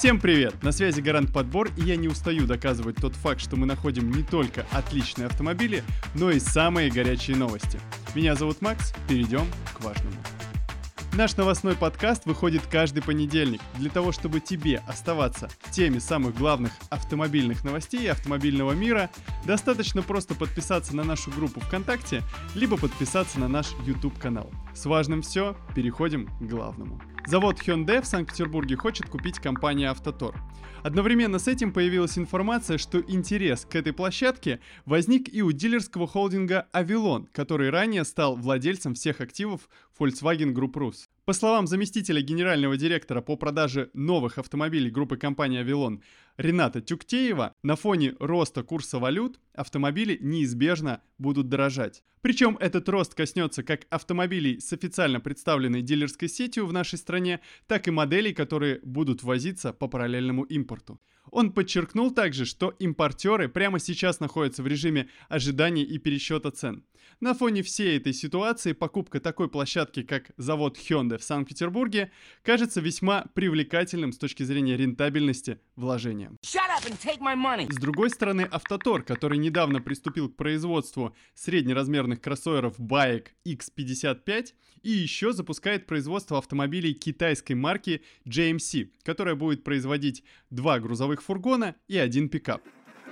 Всем привет! На связи Гарант Подбор, и я не устаю доказывать тот факт, что мы находим не только отличные автомобили, но и самые горячие новости. Меня зовут Макс, перейдем к важному. Наш новостной подкаст выходит каждый понедельник. Для того, чтобы тебе оставаться в теме самых главных автомобильных новостей автомобильного мира, достаточно просто подписаться на нашу группу ВКонтакте, либо подписаться на наш YouTube-канал. С важным все, переходим к главному. Завод Hyundai в Санкт-Петербурге хочет купить компания Автотор. Одновременно с этим появилась информация, что интерес к этой площадке возник и у дилерского холдинга Avilon, который ранее стал владельцем всех активов Volkswagen Group Rus. По словам заместителя генерального директора по продаже новых автомобилей группы компании Avilon Рената Тюктеева, на фоне роста курса валют автомобили неизбежно будут дорожать. Причем этот рост коснется как автомобилей с официально представленной дилерской сетью в нашей стране, так и моделей, которые будут возиться по параллельному импорту. Он подчеркнул также, что импортеры прямо сейчас находятся в режиме ожидания и пересчета цен. На фоне всей этой ситуации покупка такой площадки, как завод Hyundai в Санкт-Петербурге, кажется весьма привлекательным с точки зрения рентабельности вложения. С другой стороны, Автотор, который недавно приступил к производству среднеразмерных кроссоверов Bayek X55 и еще запускает производство автомобилей китайской марки JMC, которая будет производить два грузовых фургона и один пикап.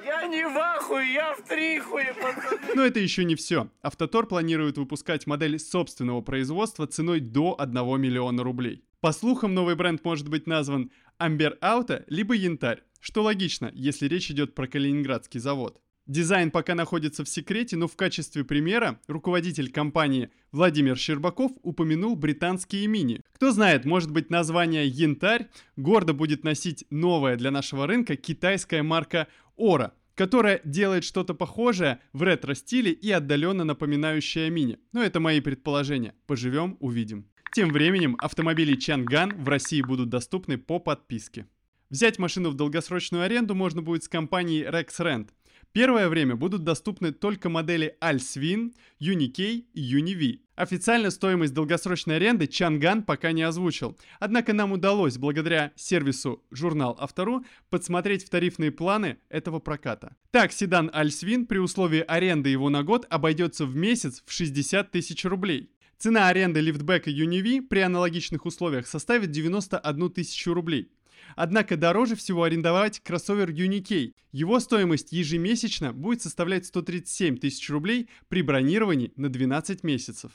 Я не в ахуе, я в трихуе, пацаны. Но это еще не все. Автотор планирует выпускать модель собственного производства ценой до 1 миллиона рублей. По слухам, новый бренд может быть назван Amber Auto либо Янтарь, что логично, если речь идет про калининградский завод. Дизайн пока находится в секрете, но в качестве примера руководитель компании Владимир Щербаков упомянул британские мини. Кто знает, может быть название «Янтарь» гордо будет носить новая для нашего рынка китайская марка «Ора», которая делает что-то похожее в ретро-стиле и отдаленно напоминающее мини. Но это мои предположения. Поживем, увидим. Тем временем автомобили Чанган в России будут доступны по подписке. Взять машину в долгосрочную аренду можно будет с компанией Rex Rent. Первое время будут доступны только модели Alswin, UniK и UniV. Официально стоимость долгосрочной аренды Чанган пока не озвучил. Однако нам удалось, благодаря сервису журнал Автору, подсмотреть в тарифные планы этого проката. Так, седан Alswin при условии аренды его на год обойдется в месяц в 60 тысяч рублей. Цена аренды лифтбека UniV при аналогичных условиях составит 91 тысячу рублей. Однако дороже всего арендовать кроссовер UniK. Его стоимость ежемесячно будет составлять 137 тысяч рублей при бронировании на 12 месяцев.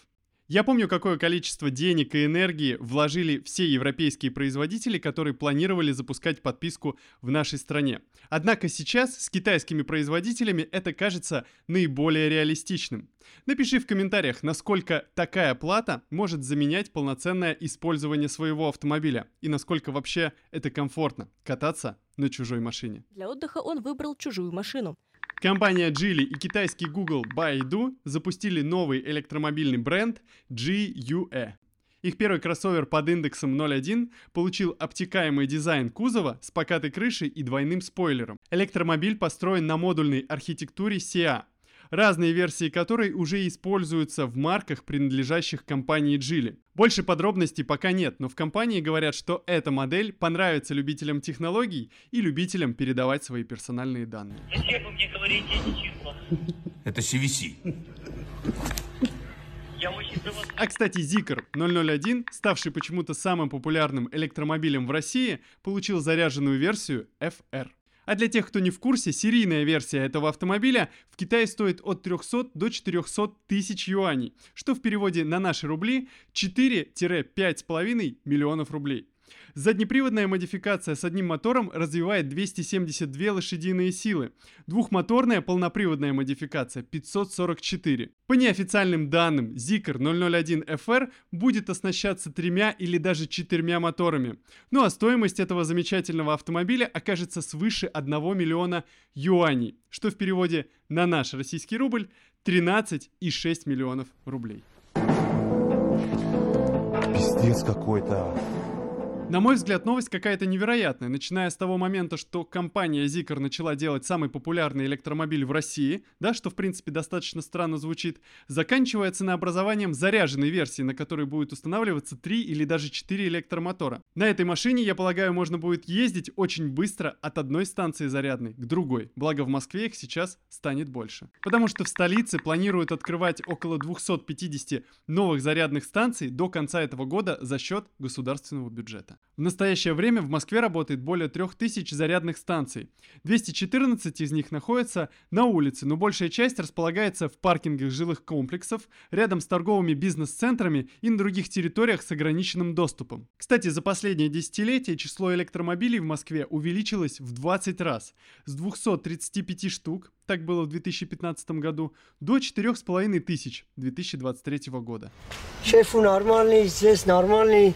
Я помню, какое количество денег и энергии вложили все европейские производители, которые планировали запускать подписку в нашей стране. Однако сейчас с китайскими производителями это кажется наиболее реалистичным. Напиши в комментариях, насколько такая плата может заменять полноценное использование своего автомобиля и насколько вообще это комфортно кататься на чужой машине. Для отдыха он выбрал чужую машину. Компания Geely и китайский Google Baidu запустили новый электромобильный бренд GUE. Их первый кроссовер под индексом 0.1 получил обтекаемый дизайн кузова с покатой крышей и двойным спойлером. Электромобиль построен на модульной архитектуре SIA, разные версии которой уже используются в марках, принадлежащих компании Geely. Больше подробностей пока нет, но в компании говорят, что эта модель понравится любителям технологий и любителям передавать свои персональные данные. Зачем вы мне говорите эти числа? Это CVC. А кстати, Zikr 001, ставший почему-то самым популярным электромобилем в России, получил заряженную версию FR. А для тех, кто не в курсе, серийная версия этого автомобиля в Китае стоит от 300 до 400 тысяч юаней, что в переводе на наши рубли 4-5,5 миллионов рублей. Заднеприводная модификация с одним мотором развивает 272 лошадиные силы. Двухмоторная полноприводная модификация 544. По неофициальным данным, Zikr 001 FR будет оснащаться тремя или даже четырьмя моторами. Ну а стоимость этого замечательного автомобиля окажется свыше 1 миллиона юаней, что в переводе на наш российский рубль 13,6 миллионов рублей. Пиздец какой-то. На мой взгляд, новость какая-то невероятная, начиная с того момента, что компания Zikr начала делать самый популярный электромобиль в России, да, что в принципе достаточно странно звучит, заканчивая ценообразованием заряженной версии, на которой будет устанавливаться 3 или даже 4 электромотора. На этой машине, я полагаю, можно будет ездить очень быстро от одной станции зарядной к другой, благо в Москве их сейчас станет больше. Потому что в столице планируют открывать около 250 новых зарядных станций до конца этого года за счет государственного бюджета. В настоящее время в Москве работает более 3000 зарядных станций. 214 из них находятся на улице, но большая часть располагается в паркингах жилых комплексов, рядом с торговыми бизнес-центрами и на других территориях с ограниченным доступом. Кстати, за последние десятилетия число электромобилей в Москве увеличилось в 20 раз. С 235 штук, так было в 2015 году, до 4500 тысяч 2023 года. Шефу нормальный, здесь нормальный,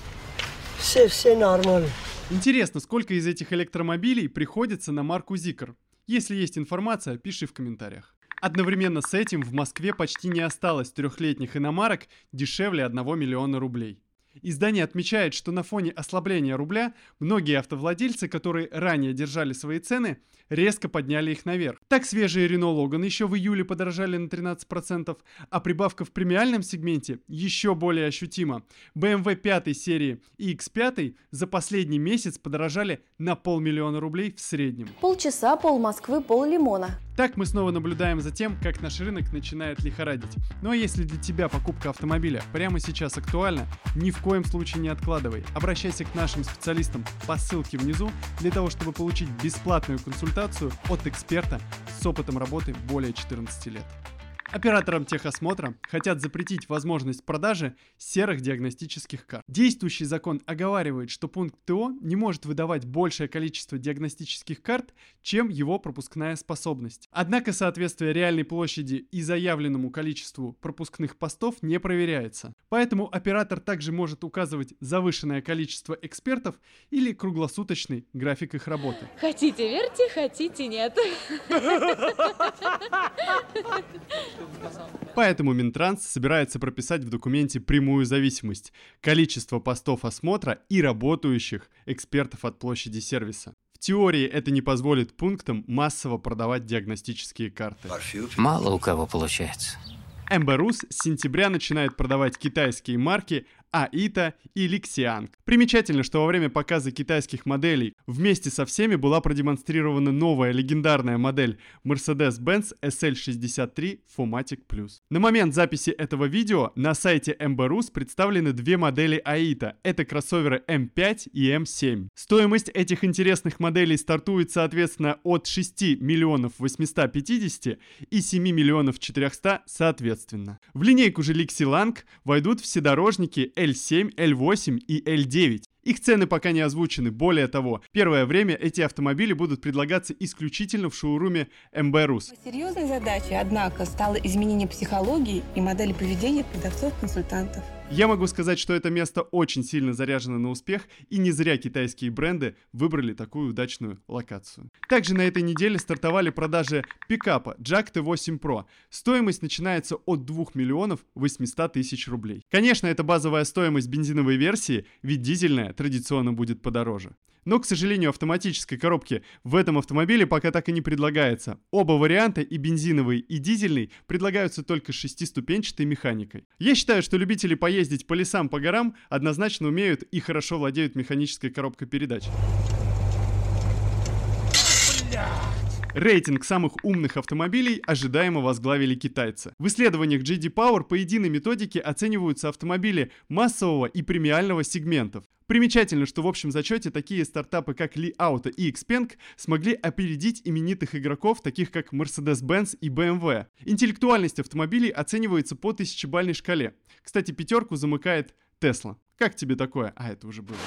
все, все нормально. Интересно, сколько из этих электромобилей приходится на марку Zikr? Если есть информация, пиши в комментариях. Одновременно с этим в Москве почти не осталось трехлетних иномарок дешевле 1 миллиона рублей. Издание отмечает, что на фоне ослабления рубля многие автовладельцы, которые ранее держали свои цены, резко подняли их наверх. Так свежие Renault Logan еще в июле подорожали на 13%, а прибавка в премиальном сегменте еще более ощутима. BMW 5 серии и X5 за последний месяц подорожали на полмиллиона рублей в среднем. Полчаса, пол Москвы, пол лимона. Так мы снова наблюдаем за тем, как наш рынок начинает лихорадить. Ну а если для тебя покупка автомобиля прямо сейчас актуальна, ни в коем случае не откладывай. Обращайся к нашим специалистам по ссылке внизу для того, чтобы получить бесплатную консультацию от эксперта с опытом работы более 14 лет. Операторам техосмотра хотят запретить возможность продажи серых диагностических карт. Действующий закон оговаривает, что пункт ТО не может выдавать большее количество диагностических карт, чем его пропускная способность. Однако соответствие реальной площади и заявленному количеству пропускных постов не проверяется. Поэтому оператор также может указывать завышенное количество экспертов или круглосуточный график их работы. Хотите верьте, хотите нет. Поэтому Минтранс собирается прописать в документе прямую зависимость – количество постов осмотра и работающих экспертов от площади сервиса. В теории это не позволит пунктам массово продавать диагностические карты. Мало у кого получается. МБ РУС с сентября начинает продавать китайские марки Aito и Lixiang. Примечательно, что во время показа китайских моделей вместе со всеми была продемонстрирована новая легендарная модель Mercedes-Benz SL63 Fomatic Plus. На момент записи этого видео на сайте MBRUS представлены две модели Аита. Это кроссоверы M5 и M7. Стоимость этих интересных моделей стартует соответственно от 6 миллионов 850 и 7 миллионов 400 соответственно. В линейку же Lixilang войдут вседорожники L7, L8 и L9. Их цены пока не озвучены. Более того, первое время эти автомобили будут предлагаться исключительно в шоуруме МБРУС. Серьезной задачей, однако, стало изменение психологии и модели поведения продавцов-консультантов. Я могу сказать, что это место очень сильно заряжено на успех, и не зря китайские бренды выбрали такую удачную локацию. Также на этой неделе стартовали продажи пикапа Jack T8 Pro. Стоимость начинается от 2 миллионов 800 тысяч рублей. Конечно, это базовая стоимость бензиновой версии, ведь дизельная традиционно будет подороже. Но, к сожалению, автоматической коробки в этом автомобиле пока так и не предлагается. Оба варианта, и бензиновый, и дизельный, предлагаются только шестиступенчатой механикой. Я считаю, что любители поездить по лесам, по горам однозначно умеют и хорошо владеют механической коробкой передач. Рейтинг самых умных автомобилей ожидаемо возглавили китайцы. В исследованиях JD Power по единой методике оцениваются автомобили массового и премиального сегментов. Примечательно, что в общем зачете такие стартапы, как Li Auto и Xpeng, смогли опередить именитых игроков, таких как Mercedes-Benz и BMW. Интеллектуальность автомобилей оценивается по тысячебальной шкале. Кстати, пятерку замыкает Tesla. Как тебе такое? А, это уже было.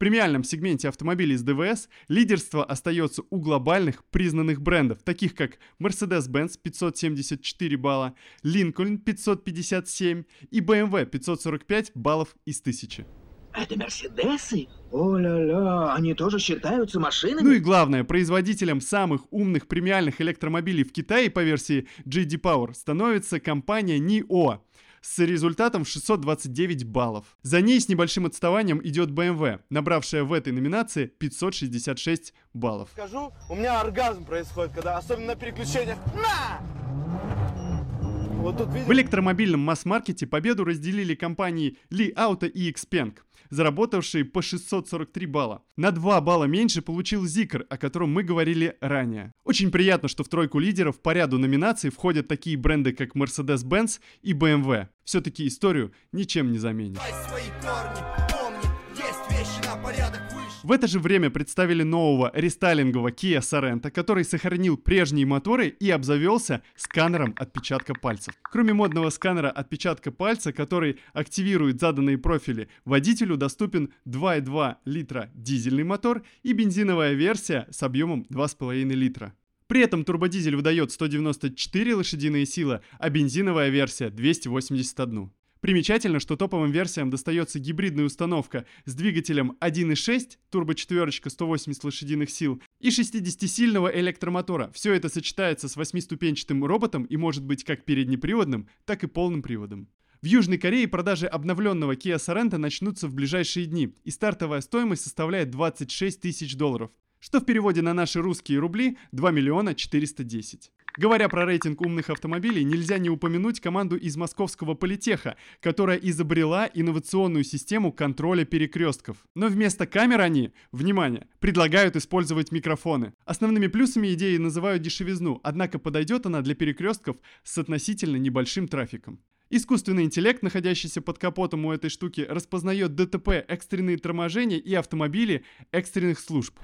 В премиальном сегменте автомобилей с ДВС лидерство остается у глобальных признанных брендов, таких как Mercedes-Benz 574 балла, Lincoln 557 и BMW 545 баллов из 1000. Это Мерседесы? О-ля-ля, они тоже считаются машинами? Ну и главное, производителем самых умных премиальных электромобилей в Китае по версии JD Power становится компания NIO. С результатом в 629 баллов. За ней с небольшим отставанием идет BMW, набравшая в этой номинации 566 баллов. Скажу, у меня оргазм происходит, когда особенно на переключениях. На! Вот тут видишь? В электромобильном масс-маркете победу разделили компании Li Auto и Xpeng, заработавшие по 643 балла. На 2 балла меньше получил Zikr, о котором мы говорили ранее. Очень приятно, что в тройку лидеров по ряду номинаций входят такие бренды, как Mercedes-Benz и BMW. Все-таки историю ничем не заменишь. В это же время представили нового рестайлингового Kia Sorento, который сохранил прежние моторы и обзавелся сканером отпечатка пальцев. Кроме модного сканера отпечатка пальца, который активирует заданные профили, водителю доступен 2,2 литра дизельный мотор и бензиновая версия с объемом 2,5 литра. При этом турбодизель выдает 194 лошадиные силы, а бензиновая версия 281. Примечательно, что топовым версиям достается гибридная установка с двигателем 1.6, турбо-четверочка 180 лошадиных сил и 60-сильного электромотора. Все это сочетается с 8-ступенчатым роботом и может быть как переднеприводным, так и полным приводом. В Южной Корее продажи обновленного Kia Sorento начнутся в ближайшие дни, и стартовая стоимость составляет 26 тысяч долларов, что в переводе на наши русские рубли 2 миллиона 410. Говоря про рейтинг умных автомобилей, нельзя не упомянуть команду из московского политеха, которая изобрела инновационную систему контроля перекрестков. Но вместо камер они, внимание, предлагают использовать микрофоны. Основными плюсами идеи называют дешевизну, однако подойдет она для перекрестков с относительно небольшим трафиком. Искусственный интеллект, находящийся под капотом у этой штуки, распознает ДТП, экстренные торможения и автомобили экстренных служб.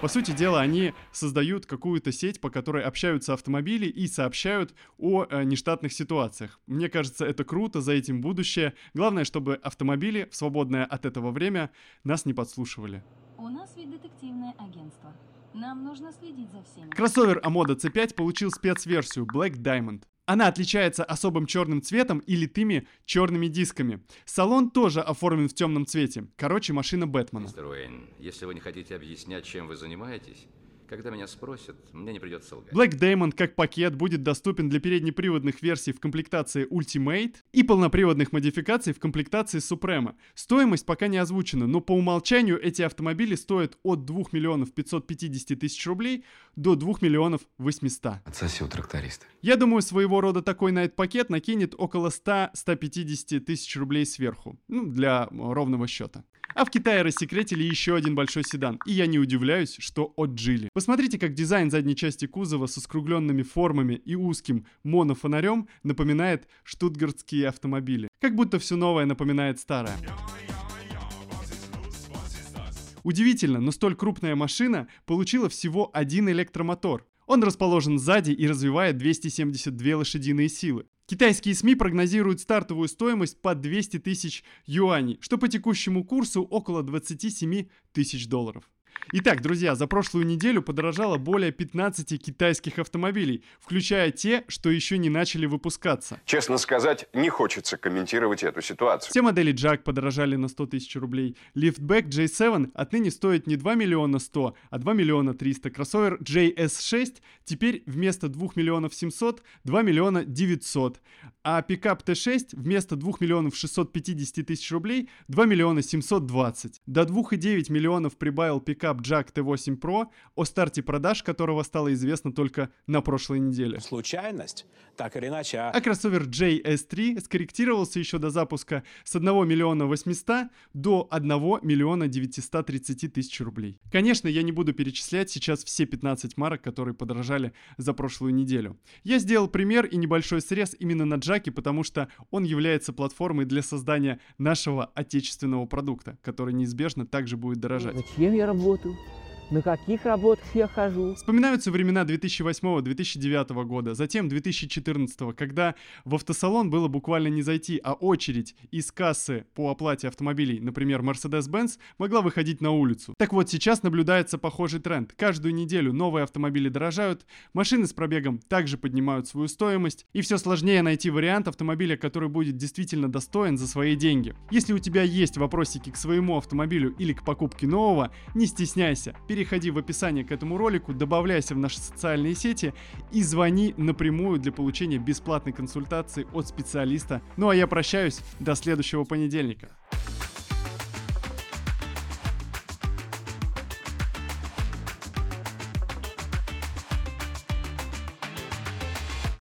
По сути дела, они создают какую-то сеть, по которой общаются автомобили и сообщают о э, нештатных ситуациях. Мне кажется, это круто, за этим будущее. Главное, чтобы автомобили в свободное от этого время нас не подслушивали. У нас ведь детективное агентство. Нам нужно следить за всеми. Кроссовер Amoda C5 получил спецверсию Black Diamond. Она отличается особым черным цветом и литыми черными дисками. Салон тоже оформлен в темном цвете. Короче, машина Бэтмена. Мистер Уэйн, если вы не хотите объяснять, чем вы занимаетесь, когда меня спросят, мне не придется лгать. Black Diamond как пакет будет доступен для переднеприводных версий в комплектации Ultimate и полноприводных модификаций в комплектации Suprema. Стоимость пока не озвучена, но по умолчанию эти автомобили стоят от 2 миллионов 550 тысяч рублей до 2 миллионов 800. Отсоси у тракториста. Я думаю, своего рода такой найт-пакет накинет около 100-150 тысяч рублей сверху. Ну, для ровного счета. А в Китае рассекретили еще один большой седан, и я не удивляюсь, что отжили. Посмотрите, как дизайн задней части кузова со скругленными формами и узким монофонарем напоминает штутгартские автомобили. Как будто все новое напоминает старое. Удивительно, но столь крупная машина получила всего один электромотор. Он расположен сзади и развивает 272 лошадиные силы. Китайские СМИ прогнозируют стартовую стоимость по 200 тысяч юаней, что по текущему курсу около 27 тысяч долларов. Итак, друзья, за прошлую неделю подорожало более 15 китайских автомобилей, включая те, что еще не начали выпускаться. Честно сказать, не хочется комментировать эту ситуацию. Все модели Jack подорожали на 100 тысяч рублей. Liftback J7 отныне стоит не 2 миллиона 100, а 2 миллиона 300. Кроссовер JS6 теперь вместо 2 миллионов 700 2 миллиона 900. А пикап T6 вместо 2 миллионов 650 тысяч рублей 2 миллиона 720. До 2,9 миллионов прибавил пикап Jack T8 Pro, о старте продаж которого стало известно только на прошлой неделе. Случайность, так или иначе. А кроссовер JS3 скорректировался еще до запуска с 1 миллиона 800 до 1 миллиона 930 тысяч рублей. Конечно, я не буду перечислять сейчас все 15 марок, которые подорожали за прошлую неделю. Я сделал пример и небольшой срез именно на Джаке, потому что он является платформой для создания нашего отечественного продукта, который неизбежно также будет дорожать. Зачем я работаю? tuh. На каких работах я хожу? Вспоминаются времена 2008-2009 года, затем 2014, когда в автосалон было буквально не зайти, а очередь из кассы по оплате автомобилей, например, Mercedes-Benz, могла выходить на улицу. Так вот, сейчас наблюдается похожий тренд. Каждую неделю новые автомобили дорожают, машины с пробегом также поднимают свою стоимость, и все сложнее найти вариант автомобиля, который будет действительно достоин за свои деньги. Если у тебя есть вопросики к своему автомобилю или к покупке нового, не стесняйся, перейди переходи в описание к этому ролику, добавляйся в наши социальные сети и звони напрямую для получения бесплатной консультации от специалиста. Ну а я прощаюсь до следующего понедельника.